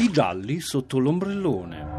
I gialli sotto l'ombrellone.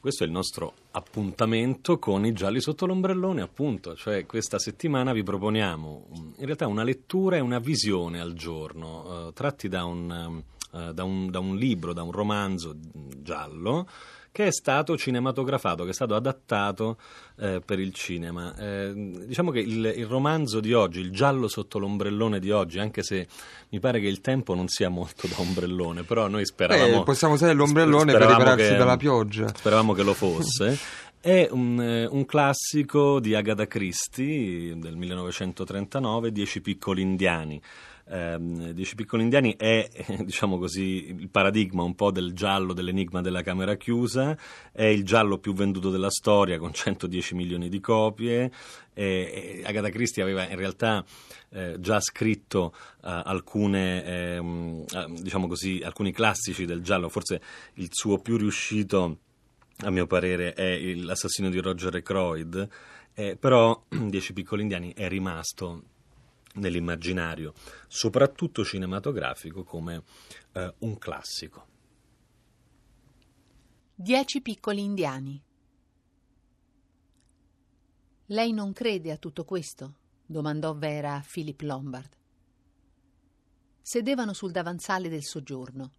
Questo è il nostro appuntamento con i gialli sotto l'ombrellone, appunto, cioè questa settimana vi proponiamo in realtà una lettura e una visione al giorno, eh, tratti da un, eh, da, un, da un libro, da un romanzo giallo che è stato cinematografato, che è stato adattato eh, per il cinema. Eh, diciamo che il, il, romanzo di oggi, il giallo sotto l'ombrellone di oggi, anche se mi pare che il tempo non sia molto da ombrellone, però noi speravamo... Eh, possiamo usare l'ombrellone per ripararsi che, dalla pioggia. Speravamo che lo fosse. È un, eh, un, classico di Agatha Christie del 1939, Dieci piccoli indiani eh, Dieci piccoli indiani è, diciamo così, il paradigma un po' del giallo dell'enigma della camera chiusa, è il giallo più venduto della storia con 110 milioni di copie. E, Agatha Christie aveva in realtà eh, già scritto uh, alcune, eh, diciamo così, alcuni classici del giallo, forse il suo più riuscito a mio parere è l'assassino di Roger Ackroyd, eh, però Dieci piccoli indiani è rimasto nell'immaginario, soprattutto cinematografico, come eh, un classico. Dieci piccoli indiani. Lei non crede a tutto questo? domandò Vera a Philip Lombard. Sedevano sul davanzale del soggiorno.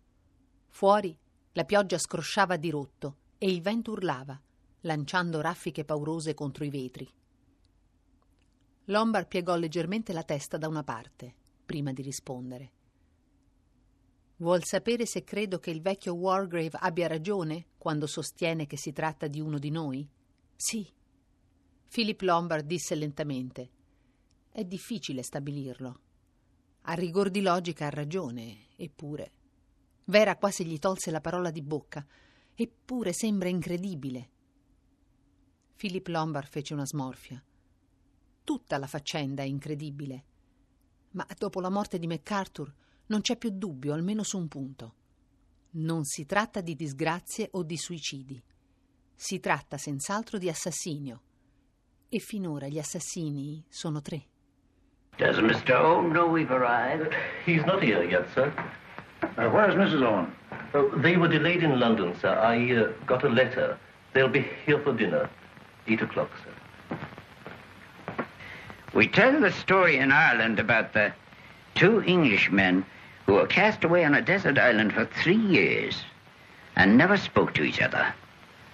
Fuori la pioggia scrosciava di rotto e il vento urlava, lanciando raffiche paurose contro i vetri. Lombard piegò leggermente la testa da una parte, prima di rispondere. Vuol sapere se credo che il vecchio Wargrave abbia ragione quando sostiene che si tratta di uno di noi? Sì. Philip Lombard disse lentamente. È difficile stabilirlo. A rigor di logica ha ragione, eppure. Vera quasi gli tolse la parola di bocca. Eppure sembra incredibile. Philip Lombard fece una smorfia. Tutta la faccenda è incredibile. Ma dopo la morte di MacArthur non c'è più dubbio, almeno su un punto. Non si tratta di disgrazie o di suicidi. Si tratta senz'altro di assassinio. E finora gli assassini sono tre. Does Mr. Owen know we've arrived? He's not here yet, sir. Uh, where's Mrs. Owen? Oh, they were delayed in London, sir. I uh, got a letter. They'll be here for dinner. Eight o'clock, sir. We tell the story in Ireland about the two Englishmen who were cast away on a desert island for three years and never spoke to each other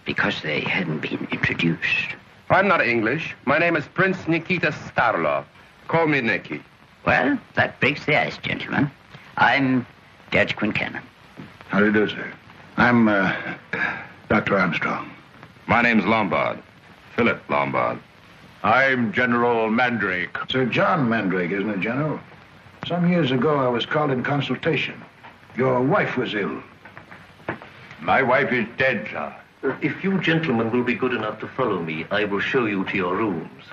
because they hadn't been introduced. I'm not English. My name is Prince Nikita Starlov. Call me Nicky. Well, that breaks the ice, gentlemen. I'm Judge Quincannon. How do you do, sir? I'm uh, Dr. Armstrong. My name's Lombard. Philip Lombard. I'm General Mandrake. Sir John Mandrake, isn't it, General? Some years ago, I was called in consultation. Your wife was ill. My wife is dead, sir. If you gentlemen will be good enough to follow me, I will show you to your rooms.